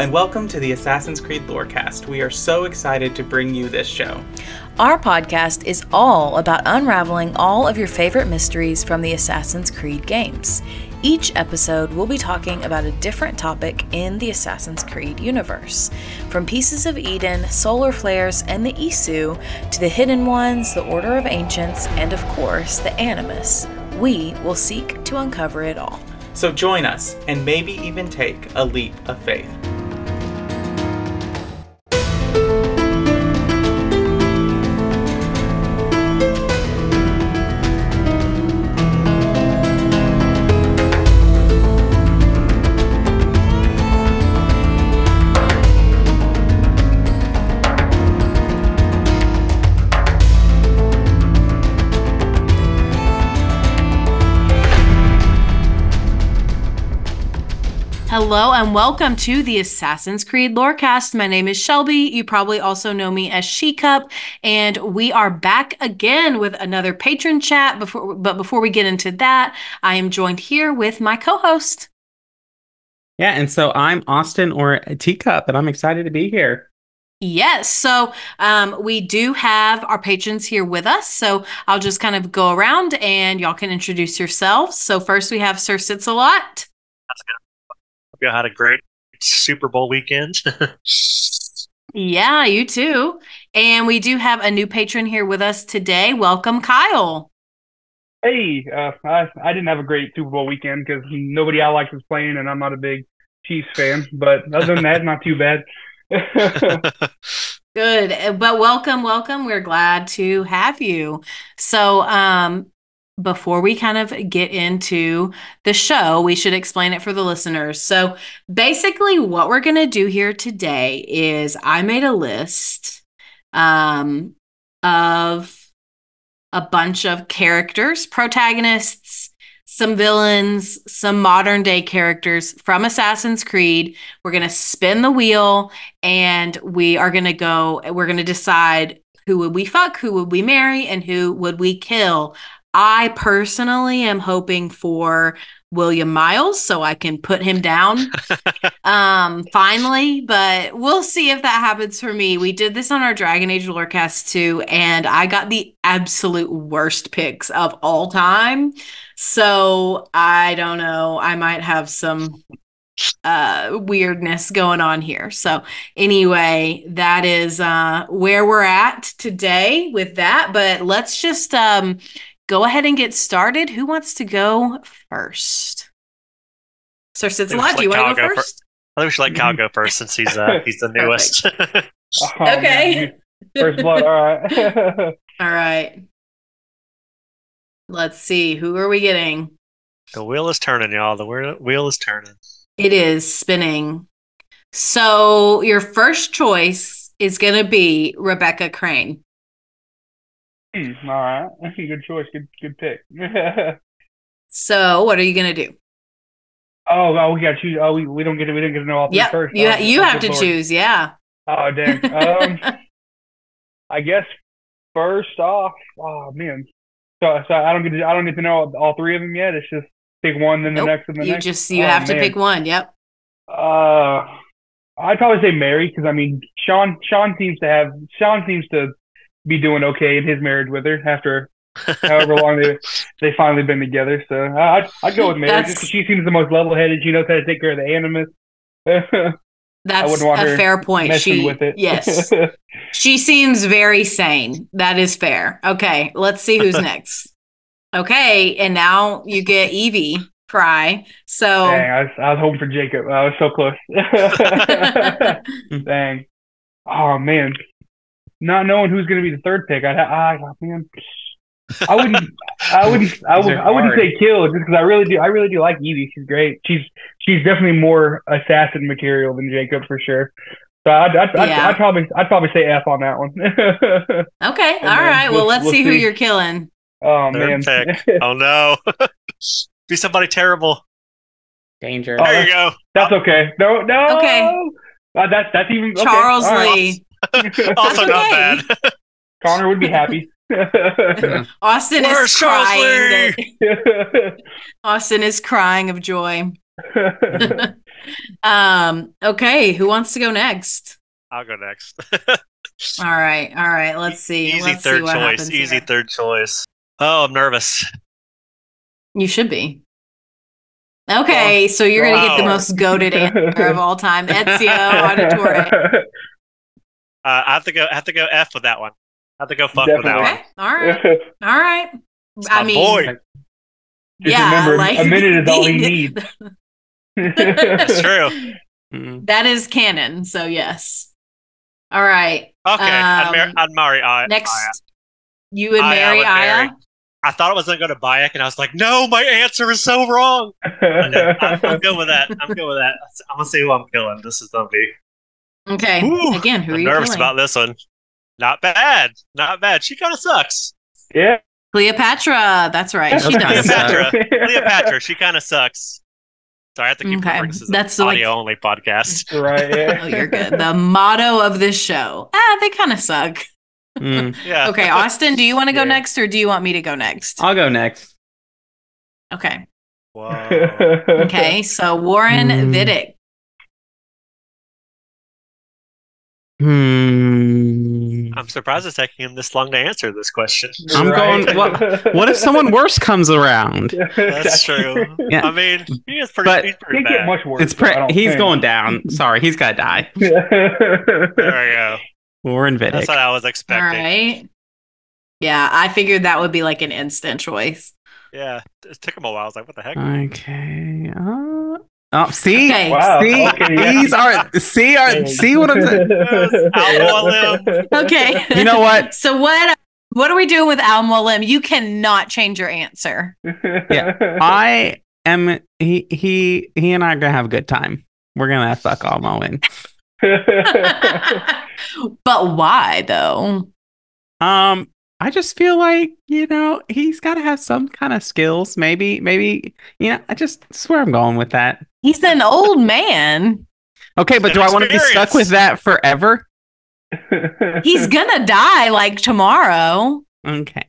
And welcome to the Assassin's Creed Lorecast. We are so excited to bring you this show. Our podcast is all about unraveling all of your favorite mysteries from the Assassin's Creed games. Each episode, we'll be talking about a different topic in the Assassin's Creed universe. From Pieces of Eden, solar flares, and the Isu, to the Hidden Ones, the Order of Ancients, and of course, the Animus, we will seek to uncover it all. So join us and maybe even take a leap of faith. Hello and welcome to the Assassin's Creed Lorecast. My name is Shelby. You probably also know me as She Cup, and we are back again with another patron chat. Before, but before we get into that, I am joined here with my co-host. Yeah, and so I'm Austin or Teacup, and I'm excited to be here. Yes. So um, we do have our patrons here with us. So I'll just kind of go around and y'all can introduce yourselves. So first we have Sir Sits-a-Lot. Hope you had a great Super Bowl weekend. yeah, you too. And we do have a new patron here with us today. Welcome, Kyle. Hey, uh, I I didn't have a great Super Bowl weekend because nobody I liked was playing, and I'm not a big Chiefs fan. But other than that, not too bad. Good. But welcome, welcome. We're glad to have you. So, um, before we kind of get into the show, we should explain it for the listeners. So, basically, what we're going to do here today is I made a list um, of a bunch of characters, protagonists, some villains, some modern day characters from Assassin's Creed. We're going to spin the wheel and we are going to go, we're going to decide who would we fuck, who would we marry, and who would we kill I personally am hoping for William Miles so I can put him down um finally, but we'll see if that happens for me. We did this on our Dragon Age Lorecast too and I got the absolute worst picks of all time. So, I don't know, I might have some uh weirdness going on here. So anyway, that is uh where we're at today with that, but let's just um go ahead and get started. Who wants to go first? Sir Sits-a-Lot, do you want to go first? I think we should let Cal go first since he's uh, he's the newest. Oh, okay. First blood. All right. All right. Let's see. Who are we getting? the wheel is turning, y'all. The wheel wheel is turning. It is spinning. So your first choice is going to be Rebecca Crane. Hmm, all right. Good choice. Good good pick. So what are you going to do? oh, oh, we got to choose. Oh, we, we don't get to we didn't get to know all three Yep. first. You, Oh, you have to lord. choose. Yeah. Oh dang. Um, I guess first off, oh man. So so I don't get to I don't get to know all, three of them yet. It's just pick one, then the next, and the You next. just, you Oh, have to pick one. Yep. Uh, I'd probably say marry because I mean Sean Sean seems to have Sean seems to be doing okay in his marriage with her after however long they they finally been together. So I'd I'd go with That's- she seems the most level headed. She knows how to take care of the animus. That's a fair point. She with it. yes. She seems very sane. That is fair. Okay, let's see who's next. Okay, and now you get Evie Frye. So Dang, I was, I was hoping for Jacob. I was so close. Dang. Oh man. Not knowing who's going to be the third pick, I'd ha- ah, man. I wouldn't. I wouldn't. I, would, I wouldn't say kill just because I really do. I really do like Evie. She's great. She's she's definitely more assassin material than Jacob for sure. So I'd I'd, I'd, I'd probably I'd probably say F on that one. okay, all And then right. Well, we'll- let's we'll see who see. you're killing. oh Third man. Oh no. Be somebody terrible. Danger. Oh, There you go. That's okay. No, no. Okay. Uh, that's that's even okay. Charles All right. Lee. Also not bad. Connor would be happy. Austin Where's is crying. That- Austin is crying of joy. Um. Okay, who wants to go next? I'll go next. All right. All right. Let's see. Easy Let's see third what choice. Easy here. third choice. Oh, I'm nervous. You should be. Okay, so you're gonna get the most goaded answer of all time, Ezio Auditore. Uh, I have to go. I have to go F with that one. I have to go fuck with that one. Okay, all right, all right. It's I my mean, boy. Just yeah, remember, like a minute is all he needs. It's true. Mm. That is canon, so yes. All right, Okay, I'd, mar- Um, I'd marry I. next, Aya. you would Aya, I marry would Aya. marry. I thought I was gonna go to Bayek, and I was like, no, my answer is so wrong. I'm, I'm good with that. I'm good with that. I'm gonna see who I'm killing. This is gonna be. Okay, Ooh, again, who I'm are you nervous killing? about this one. Not bad. Not bad. She kind of sucks. yeah. Cleopatra. That's right, she That's kinda does. Cleopatra. Cleopatra. She kind of sucks. Sorry, I have to keep Okay, this is that's an like- audio only podcast. right. Yeah. Oh, you're good. The motto of this show. Ah, they kind of suck. Mm. Yeah. Okay, Austin, do you want to go Yeah. next or do you want me to go next? I'll go next. Okay. Whoa. Okay, so Warren Hmm. Vidic. Hmm. I'm surprised it's taking him this long to answer this question. I'm Right. going- what- What if someone worse comes around? That's true. Yeah. I mean, he is pretty, But- he's pretty Can't get much worse. It's pre- he's think. going down. Sorry, he's gotta die. There we go. Warren That's Vidic. what I was expecting. right. Yeah, I figured that would be like an instant choice. Yeah, it took him a while. I was like, what the heck? Okay. Uh, oh, see, Okay. Wow. see, Okay, yeah. these are see are see what I'm saying. Okay. You know what? so what what are we doing with Al Mualim? You cannot change your answer. Yeah. I am. He he he and I are gonna have a good time. We're gonna fuck Al Mualim. but why though? Um, I just feel like you know he's got to have some kind of skills. Maybe maybe you know. I just swear I'm going with that. He's an old man. Okay, but do I want to be stuck with that forever? He's gonna die like tomorrow. Okay.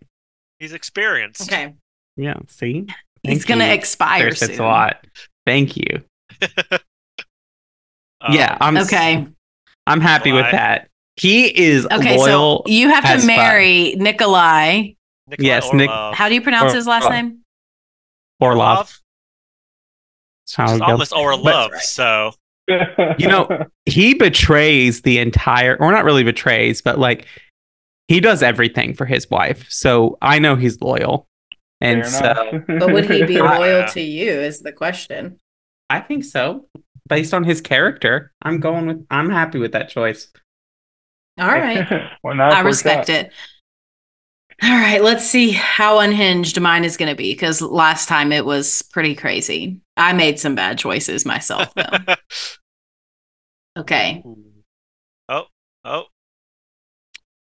He's experienced. Okay. Yeah. See. He's gonna expire There's soon. it's a lot. Thank you. Um, yeah, I'm Okay. I'm happy with Why? that. He is Okay. loyal. So you have to fuck. marry Nikolai. Nikolai Yes, Nick- How do you pronounce Or- his last name? Orlov. That's how It's almost Orlov. right. So You know, he betrays the entire or not really betrays but like he does everything for his wife so i know he's loyal and so But would he be I- loyal to you? Is the question. i think so based on his character i'm going with i'm happy with that choice All right. well, I respect it. All right, let's see how unhinged mine is going to be because last time it was pretty crazy. I made some bad choices myself, though. okay. oh, oh.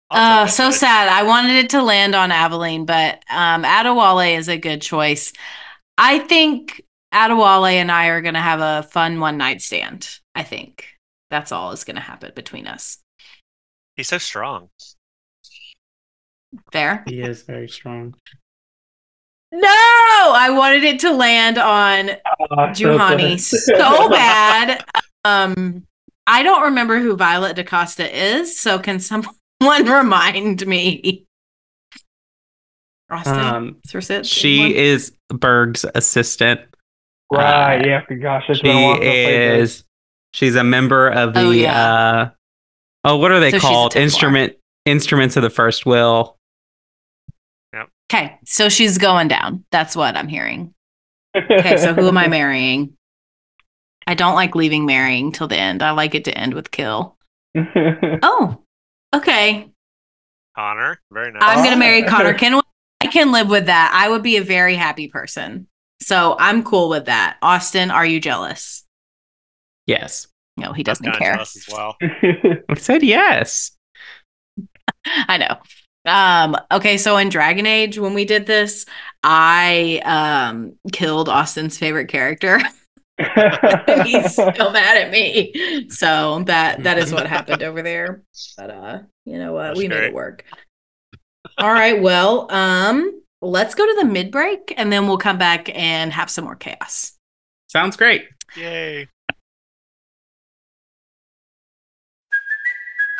Uh, I'll take so sad. I wanted it to land on Aveline, but um, Adewale is a good choice. I think Adewale and I are going to have a fun one night stand. I think that's all is going to happen between us. He's so strong. Fair? he is very strong No, I wanted it to land on Uh, so Juhani sad. so bad. Um, I don't remember who Violet DaCosta is, so can someone remind me? Austin, Um, Sir she is Berg's assistant. Right. Uh, yeah. Gosh, She been a while since I played this. is. She's a member of the. Oh, yeah. uh, oh, what are they So called? Instrument instruments of the first will. Okay, so she's going down. That's what I'm hearing. Okay, so who am I marrying? I don't like leaving marrying till the end. I like it to end with kill. Oh, okay. Connor, very nice. I'm gonna marry Connor Kenway. I can live with that. I would be a very happy person. So I'm cool with that. Austin, are you jealous? Yes. No, he doesn't kinda care. as well. I said yes. I know. Um, okay, so in Dragon Age, when we did this, I um killed Austin's favorite character. He's still mad at me. So that that is what happened over there. But uh, you know what? That's we made it work. All right, well, um, let's go to the mid break and then we'll come back and have some more chaos. Sounds great. Yay.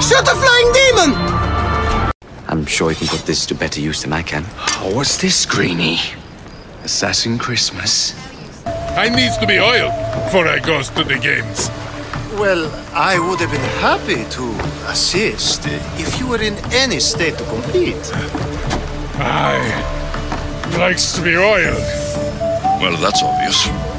Shoot a flying demon! I'm sure you can put this to better use than I can. Oh, what's this, Greenie? Assassin Christmas. I needs to be oiled before I goes to the games. Well, I would have been happy to assist if you were in any state to compete. I likes to be oiled. Well, that's obvious.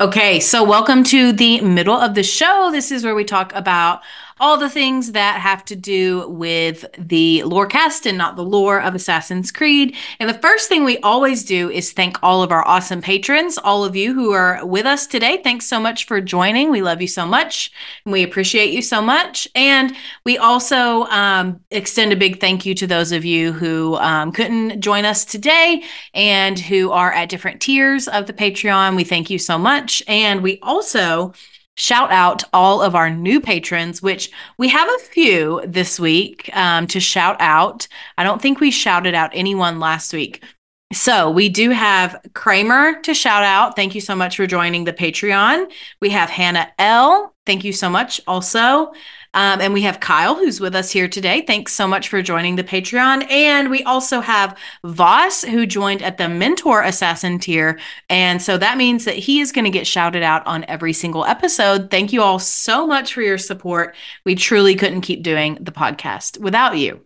Okay, so welcome to the middle of the show. This is where we talk about all the things that have to do with the lore cast and not the lore of Assassin's Creed. And the first thing we always do is thank all of our awesome patrons, all of you who are with us today. Thanks so much for joining. We love you so much and we appreciate you so much. And we also um, extend a big thank you to those of you who um, couldn't join us today and who are at different tiers of the Patreon. We thank you so much. And we also shout out all of our new patrons, which we have a few this week um, to shout out. I don't think we shouted out anyone last week. So we do have Kramer to shout out. Thank you so much for joining the Patreon. We have Hannah L. Thank you so much also. Um, and we have Kyle, who's with us here today. Thanks so much for joining the Patreon. And we also have Voss, who joined at the Mentor Assassin tier. And so that means that he is going to get shouted out on every single episode. Thank you all so much for your support. We truly couldn't keep doing the podcast without you.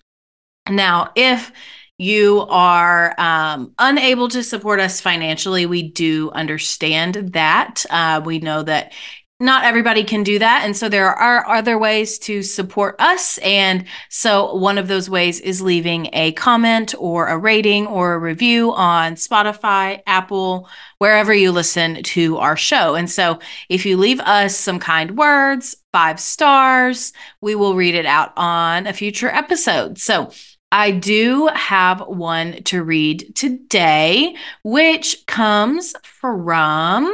Now, if you are um, unable to support us financially, we do understand that. Uh, we know that not everybody can do that. And so there are other ways to support us. And so one of those ways is leaving a comment or a rating or a review on Spotify, Apple, wherever you listen to our show. And so if you leave us some kind words, five stars, we will read it out on a future episode. So I do have one to read today, which comes from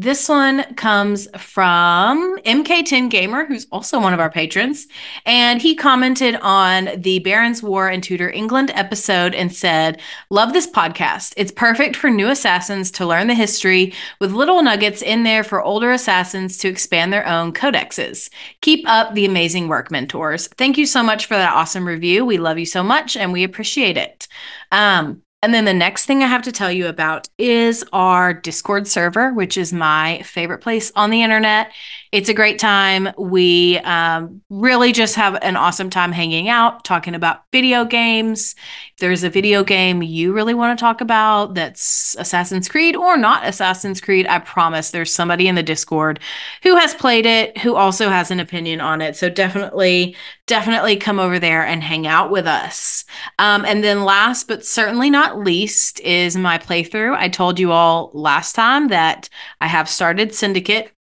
this one comes from MK10 Gamer, who's also one of our patrons. And he commented on the Barons War and Tudor England episode and said, Love this podcast. It's perfect for new assassins to learn the history with little nuggets in there for older assassins to expand their own codexes. Keep up the amazing work, mentors. Thank you so much for that awesome review. We love you so much and we appreciate it. Um, and then the next thing I have to tell you about is our Discord server, which is my favorite place on the internet. It's a great time. We um, really just have an awesome time hanging out, talking about video games. If there's a video game you really want to talk about that's Assassin's Creed or not Assassin's Creed, I promise there's somebody in the Discord who has played it, who also has an opinion on it. So definitely, definitely come over there and hang out with us. Um, and then last but certainly not not least is my playthrough. I told you all last time that I have started Syndicate.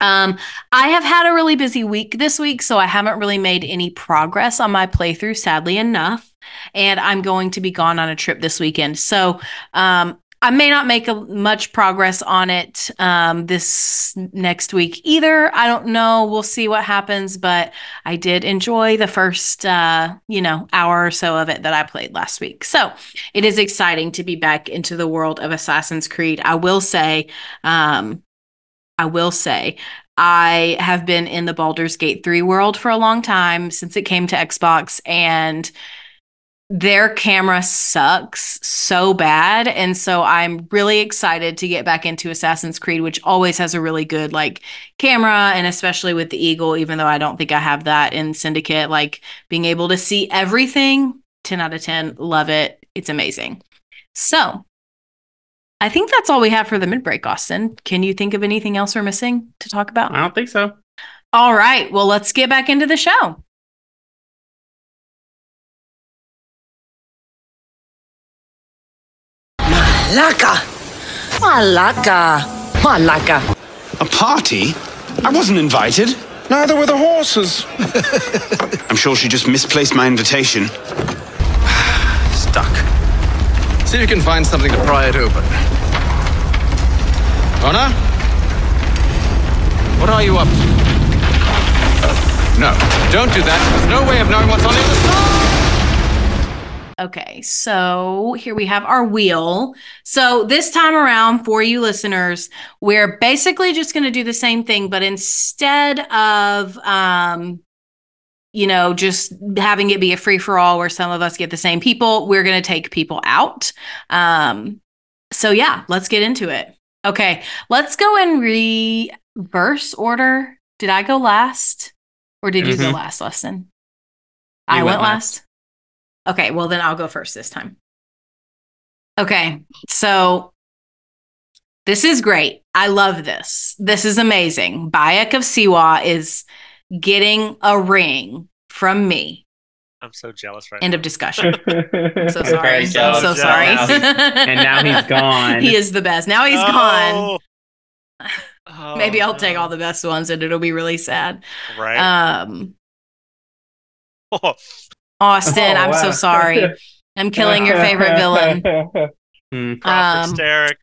Um, I have had a really busy week this week, so I haven't really made any progress on my playthrough, sadly enough. And I'm going to be gone on a trip this weekend. So um, I may not make a, much progress on it um, this next week either. I don't know. We'll see what happens. But I did enjoy the first, uh, you know, hour or so of it that I played last week. So it is exciting to be back into the world of Assassin's Creed. I will say, um, I will say, I have been in the Baldur's Gate 3 world for a long time since it came to Xbox and their camera sucks so bad and so I'm really excited to get back into Assassin's Creed which always has a really good like camera and especially with the Eagle even though I don't think I have that in Syndicate like being able to see everything 10 out of 10 love it it's amazing. So, I think that's all we have for the midbreak, Austin. Can you think of anything else we're missing to talk about? I don't think so. All right. Well, let's get back into the show. Malaka! Malaka! Malaka! A party? I wasn't invited. Neither were the horses. I'm sure she just misplaced my invitation. Stuck. See if you can find something to pry it open. Honor? What are you up to? No, don't do that. There's no way of knowing what's on the other side. Okay, so here we have our wheel. So this time around, for you listeners, we're basically just going to do the same thing, but instead of, um, you know, just having it be a free for all where some of us get the same people, we're going to take people out. Um, so yeah, let's get into it. Okay, let's go in reverse order. Did I go last, or did you go Mhm. last, Lesson? I went went last. Okay, well then I'll go first this time. Okay, so this is great. I love this. This is amazing. Bayek of Siwa is getting a ring from me. I'm so jealous right End now. of discussion. I'm so sorry. Very I'm jealous. so sorry. Now and now he's gone. he is the best. Now he's gone. Oh, Maybe I'll take all the best ones and it'll be really sad. Right. Um oh. Austin, Oh, I'm so sorry. I'm killing your favorite villain. Mm. Crawford Um, Starrick.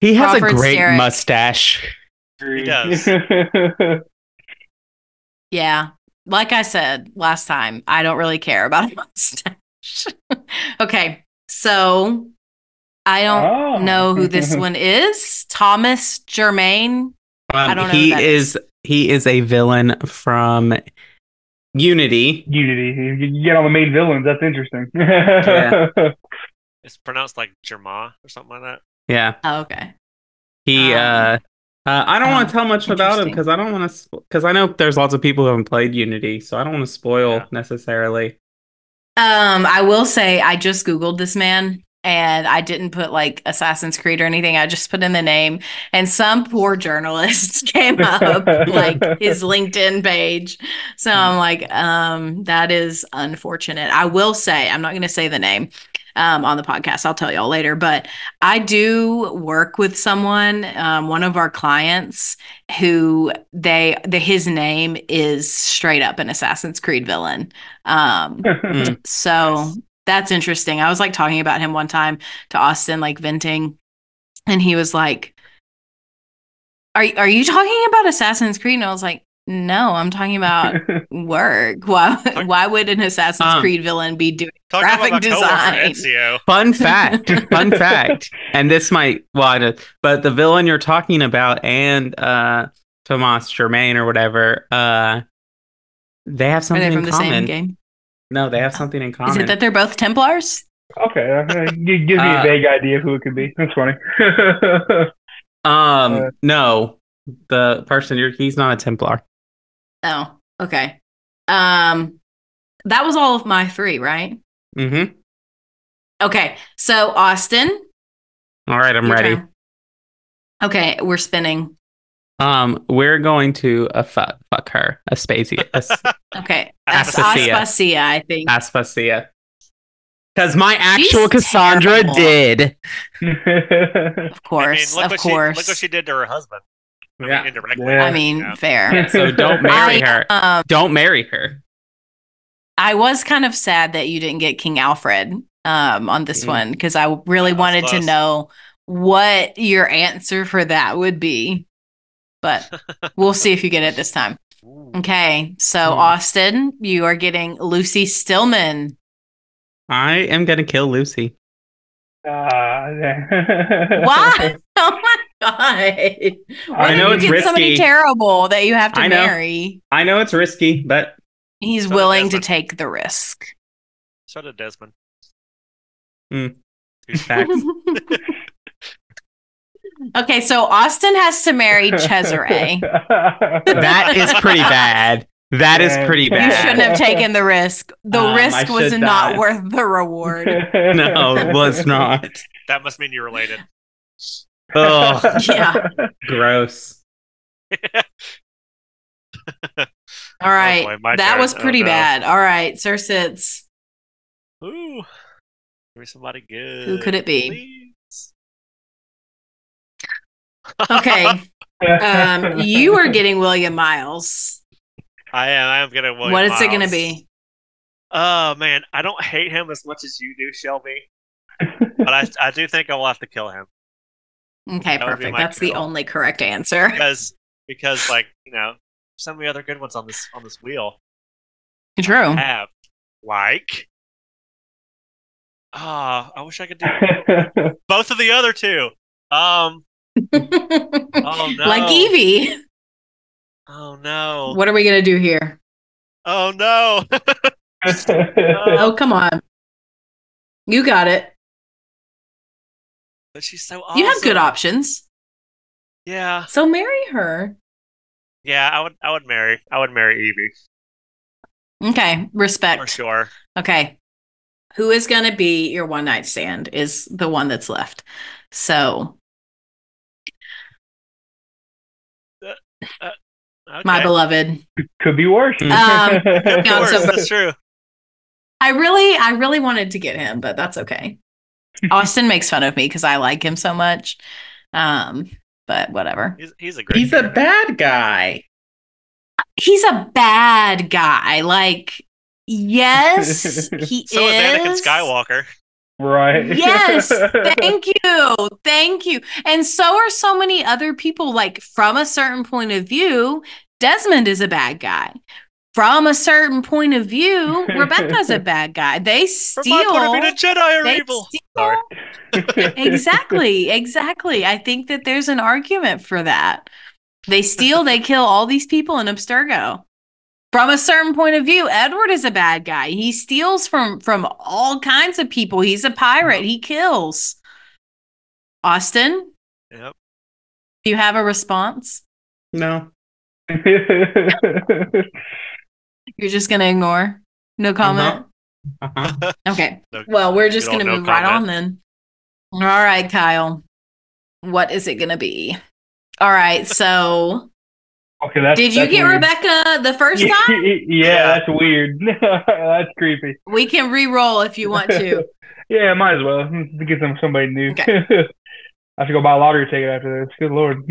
He has Crawford a great Starrick. mustache. He does. Yeah. Like I said last time, I don't really care about a mustache. okay. So I don't Oh. know who this one is. Thomas Germain. I Um, don't know who he is he is a villain from Unity. Unity. You get all the main villains. That's interesting. It's pronounced like Germa or something like that. Yeah. Oh, okay. He Um, uh uh, I don't want oh, to tell much about him because I don't want to because I know there's lots of people who haven't played Unity, so I don't want to spoil Yeah. necessarily. Um, I will say I just Googled this man and I didn't put like Assassin's Creed or anything. I just put in the name and some poor journalist came up like his LinkedIn page. So I'm like, um, that is unfortunate. I will say, I'm not gonna say the name um on the podcast. I'll tell y'all later, but I do work with someone, um, one of our clients who they the his name is straight up an Assassin's Creed villain. Um Mm. so that's interesting. I was like talking about him one time to Austin, like venting, and he was like, "Are are you talking about Assassin's Creed?" And I was like, "No, I'm talking about work. Why why would an Assassin's Um, Creed villain be doing graphic about design?" Fun fact. fun fact. And this might well, I but the villain you're talking about and uh Tomas Germain or whatever, uh they have Are something they from in the common. same game? No, they have something in common. Is it that they're both Templars? okay, uh, it gives me Uh, a vague idea of who it could be. That's funny. um uh, no. The person you're he's not a Templar. Oh, okay. Um, that was all of my three, right? Mm-hmm. Okay, so Austin, All right, I'm ready. turn. Okay, we're spinning. Um, we're going to uh, fuck fuck her. Aspasia. As- Okay, Aspasia. Aspasia, I think. Aspasia. Because my actual She's Cassandra terrible. did. Of course, I mean, look of what course. She, look what she did to her husband. I Yeah. mean, indirectly. Yeah. I mean, Yeah. fair. So don't marry I, her. Um, Don't marry her. I was kind of sad that you didn't get King Alfred um, on this Mm. one because I really That was wanted to know what your answer for that would be. But we'll see if you get it this time. Ooh. Okay, so Mm. Austin, you are getting Lucy Stillman. I am gonna kill Lucy. Ah, Why? My god! I Why know did it's you get somebody terrible that you have to I marry. I know it's risky, but He's So willing to take the risk. So did Desmond. Mm. Facts. Okay, so Austin has to marry Cesare. that is pretty bad. That is pretty bad. You shouldn't have taken the risk. The Um, risk was should not worth the reward. No, it was not. That must mean you're related. Oh, Yeah. gross. All right. boy, that turn. was Oh, pretty no. bad. All right, Sir Sits. Ooh. Give me somebody good. Who could it be? Okay. Um, you are getting William Miles. I am. I am gonna. William what is it going to be? Oh man, I don't hate him as much as you do, Shelby. but I, I do think I will have to kill him Okay, That perfect. my That's the only correct answer. because because like you know so many other good ones on this on this wheel True. have like. Ah, I wish I could do both of the other two. Um. Oh no. Like Evie. Oh no. What are we going to do here? Oh no. Oh, come on. You got it. But she's so awesome. You have good options. Yeah. So marry her. Yeah, I would I would marry I would marry Evie Okay, respect. for sure. Okay. Who is going to be your one night stand is the one that's left. So, Okay. my beloved. Could be worse. Um, Of no, course, so- that's true. I really, I really wanted to get him, but that's okay. Austin makes fun of me because I like him so much. Um, but whatever. He's he's a great. He's a bad guy. He's a bad guy. Like, yes, he so is Anakin is. Skywalker. right. Yes, thank you. Thank you. And so are so many other people. Like, from a certain point of view, Desmond is a bad guy. From a certain point of view, Rebecca's a bad guy. They From steal. my point of view, the Jedi are evil. steal- exactly, exactly. I think that there's an argument for that. They steal, they kill all these people in Abstergo. From a certain point of view, Edward is a bad guy. He steals from from all kinds of people. He's a pirate. He kills. Austin, Yep. do you have a response? No. You're just gonna ignore? No comment? Uh-huh. Okay. No- Well, we're just old going to no move right on then. All right, Kyle. What is it going to be? All right. So, okay, that's, did you that's get weird. Rebecca the first time? yeah, that's weird. that's creepy. We can re-roll if you want to. yeah, might as well get some somebody new. Okay. I have to go buy a lottery ticket after this. Good lord.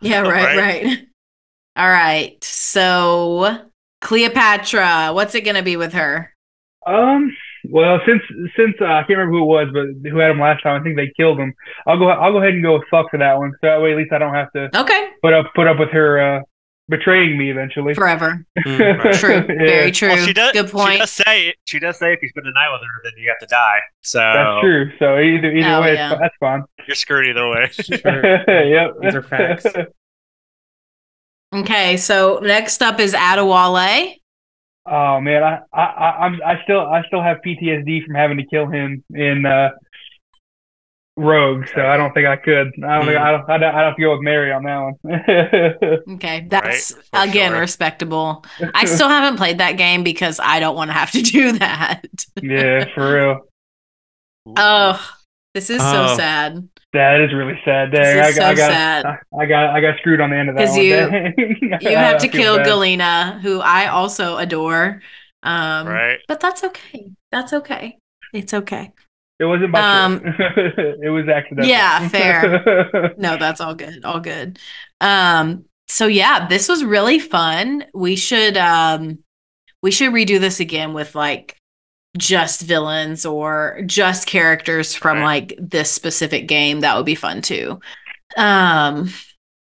Yeah, right, Right. right. All right. So, Cleopatra, what's it going to be with her? um. Well, since since uh, I can't remember who it was, but who had him last time? I think they killed him. I'll go. I'll go ahead and go with fuck for that one. So that way, at least I don't have to Okay. put up put up with her uh, betraying me eventually. Forever. Mm, True. Very true. Well, she does. Good point. She does say. She does say if you spend the night with her, then you have to die. So That's true. So either either Oh, way, yeah. it's, that's fine. You're screwed either way. Sure. yep. These are facts. Okay. So, next up is Adewale. Oh man, I, I, I, I'm, I still, I still have PTSD from having to kill him in uh, Rogue, so I don't think I could. I don't think I don't, I don't, I don't have to go with marry on that one. Okay, that's for again sure. respectable. I still haven't played that game because I don't want to have to do that. yeah, for real. Oh, this is so Oh. sad That is really sad. This Dang, is I, I so got, sad. I, I got, I got screwed on the end of that 'Cause one. you- you have to kill bad. Galina, who I also adore. Um, Right. but that's okay. That's okay. It's okay. It wasn't my Um, choice. it was accidental. Yeah, fair. no, that's all good. All good. Um, so yeah, this was really fun. We should um we should redo this again with like just villains or just characters from like this specific game. That would be fun too. Um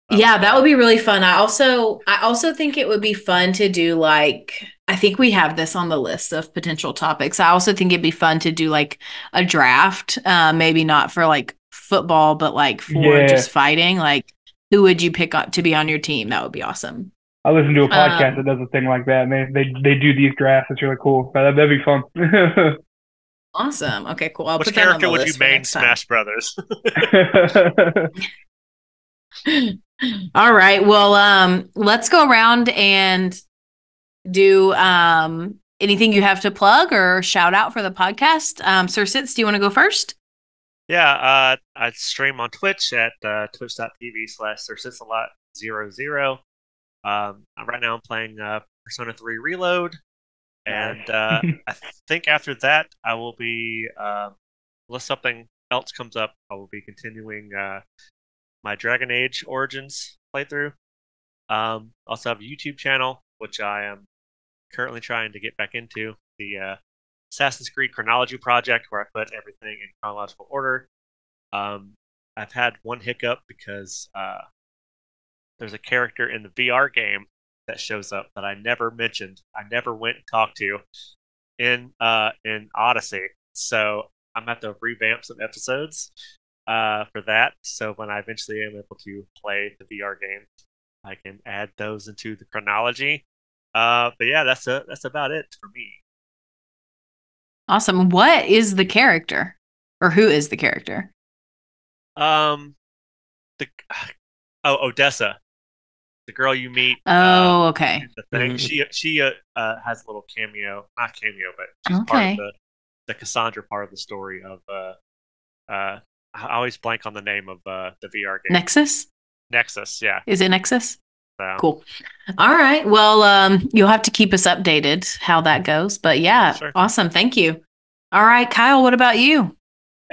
yeah, that would be really fun. I also I also think it would be fun to do like I think we have this on the list of potential topics. I also think it'd be fun to do like a draft, uh, maybe not for like football, but like for Yeah. just fighting. Like, who would you pick up to be on your team? That would be awesome. I listen to a podcast Um, that does a thing like that, and they they, they do these drafts. It's really cool. That, that'd be fun. Awesome. Okay, cool. I'll Which put that on character the would you list for main next time. Smash Brothers? All right. Well, um, let's go around and do um anything you have to plug or shout out for the podcast. Um, Sir Sits, do you want to go first? Yeah, uh, I stream on Twitch at uh, twitch.tv slash zero zero. Um, right now I'm playing uh, Persona 3 Reload, and uh, I think after that I will be, uh, unless something else comes up, I will be continuing uh, my Dragon Age Origins playthrough. Um, also have a YouTube channel, which I am currently trying to get back into, the uh, Assassin's Creed Chronology Project, where I put everything in chronological order. Um, I've had one hiccup because uh, there's a character in the VR game that shows up that I never mentioned. I never went and talked to in uh, in Odyssey. So I'm gonna have to revamp some episodes uh, for that. So when I eventually am able to play the VR game, I can add those into the chronology. Uh, but yeah, that's a, that's about it for me. Awesome. What is the character, or who is the character? Um, the oh Odessa, the girl you meet. Oh, okay. the thing. Mhm. She she uh, uh, has a little cameo, not cameo, but she's part Okay. of the the Cassandra part of the story of uh uh. I always blank on the name of uh the VR game. Nexus? Nexus, yeah. Is it Nexus? So, Cool. All right. Well, um, you'll have to keep us updated how that goes. But yeah, Sure. awesome. Thank you. All right, Kyle. What about you?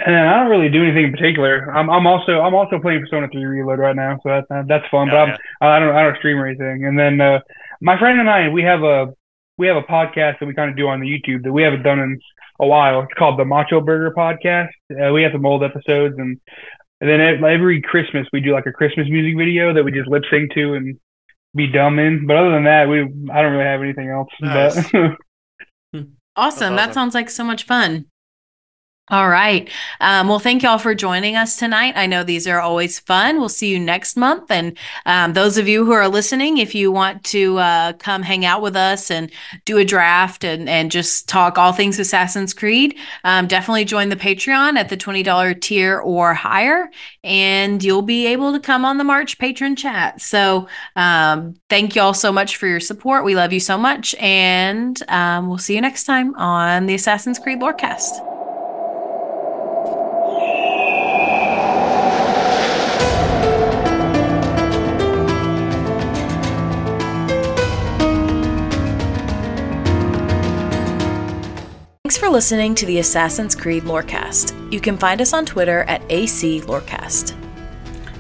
And I don't really do anything in particular. I'm I'm also I'm also playing Persona 3 Reload right now, so that's that's fun. But Oh, I'm, I don't I don't stream or anything. And then uh, my friend and I we have a we have a podcast that we kind of do on the YouTube that we haven't done in a while. It's called the Macho Burger Podcast. Uh, we have some old episodes, and and then every Christmas we do like a Christmas music video that we just lip sync to and be dumb in. But other than that, we I don't really have anything else. Nice. But Awesome. That sounds like so much fun. All right. Um, well, thank y'all for joining us tonight. I know these are always fun. We'll see you next month. And um, those of you who are listening, if you want to uh, come hang out with us and do a draft and, and just talk all things Assassin's Creed, um, definitely join the Patreon at the $20 tier or higher. And you'll be able to come on the March patron chat. So um, thank y'all so much for your support. We love you so much. And um, we'll see you next time on the Assassin's Creed Lorecast. For listening to the Assassin's Creed Lorecast. You can find us on Twitter at AC Lorecast.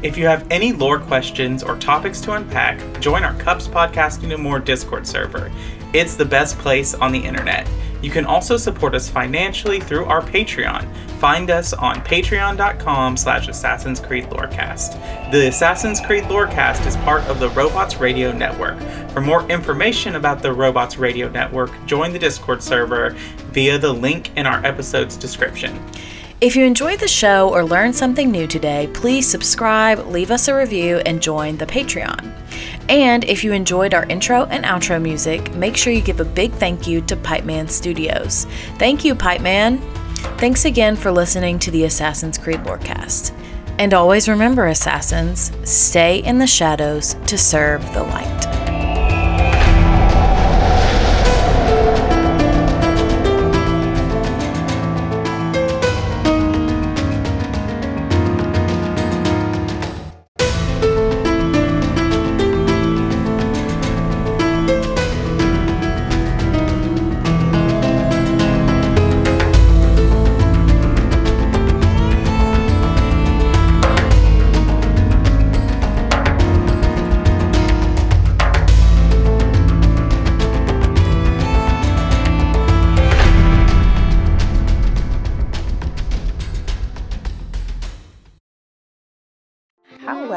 If you have any lore questions or topics to unpack, join our Cups Podcasting and More Discord server. It's the best place on the internet. You can also support us financially through our Patreon. Find us on patreon.com slash Assassin's Creed Lorecast. The Assassin's Creed Lorecast is part of the Robots Radio Network. For more information about the Robots Radio Network, join the Discord server via the link in our episode's description. If you enjoyed the show or learned something new today, please subscribe, leave us a review, and join the Patreon. And if you enjoyed our intro and outro music, make sure you give a big thank you to Pipeman Studios. Thank you, Pipeman. Thanks again for listening to the Assassin's Creed Lorecast. And always remember, Assassins, stay in the shadows to serve the light.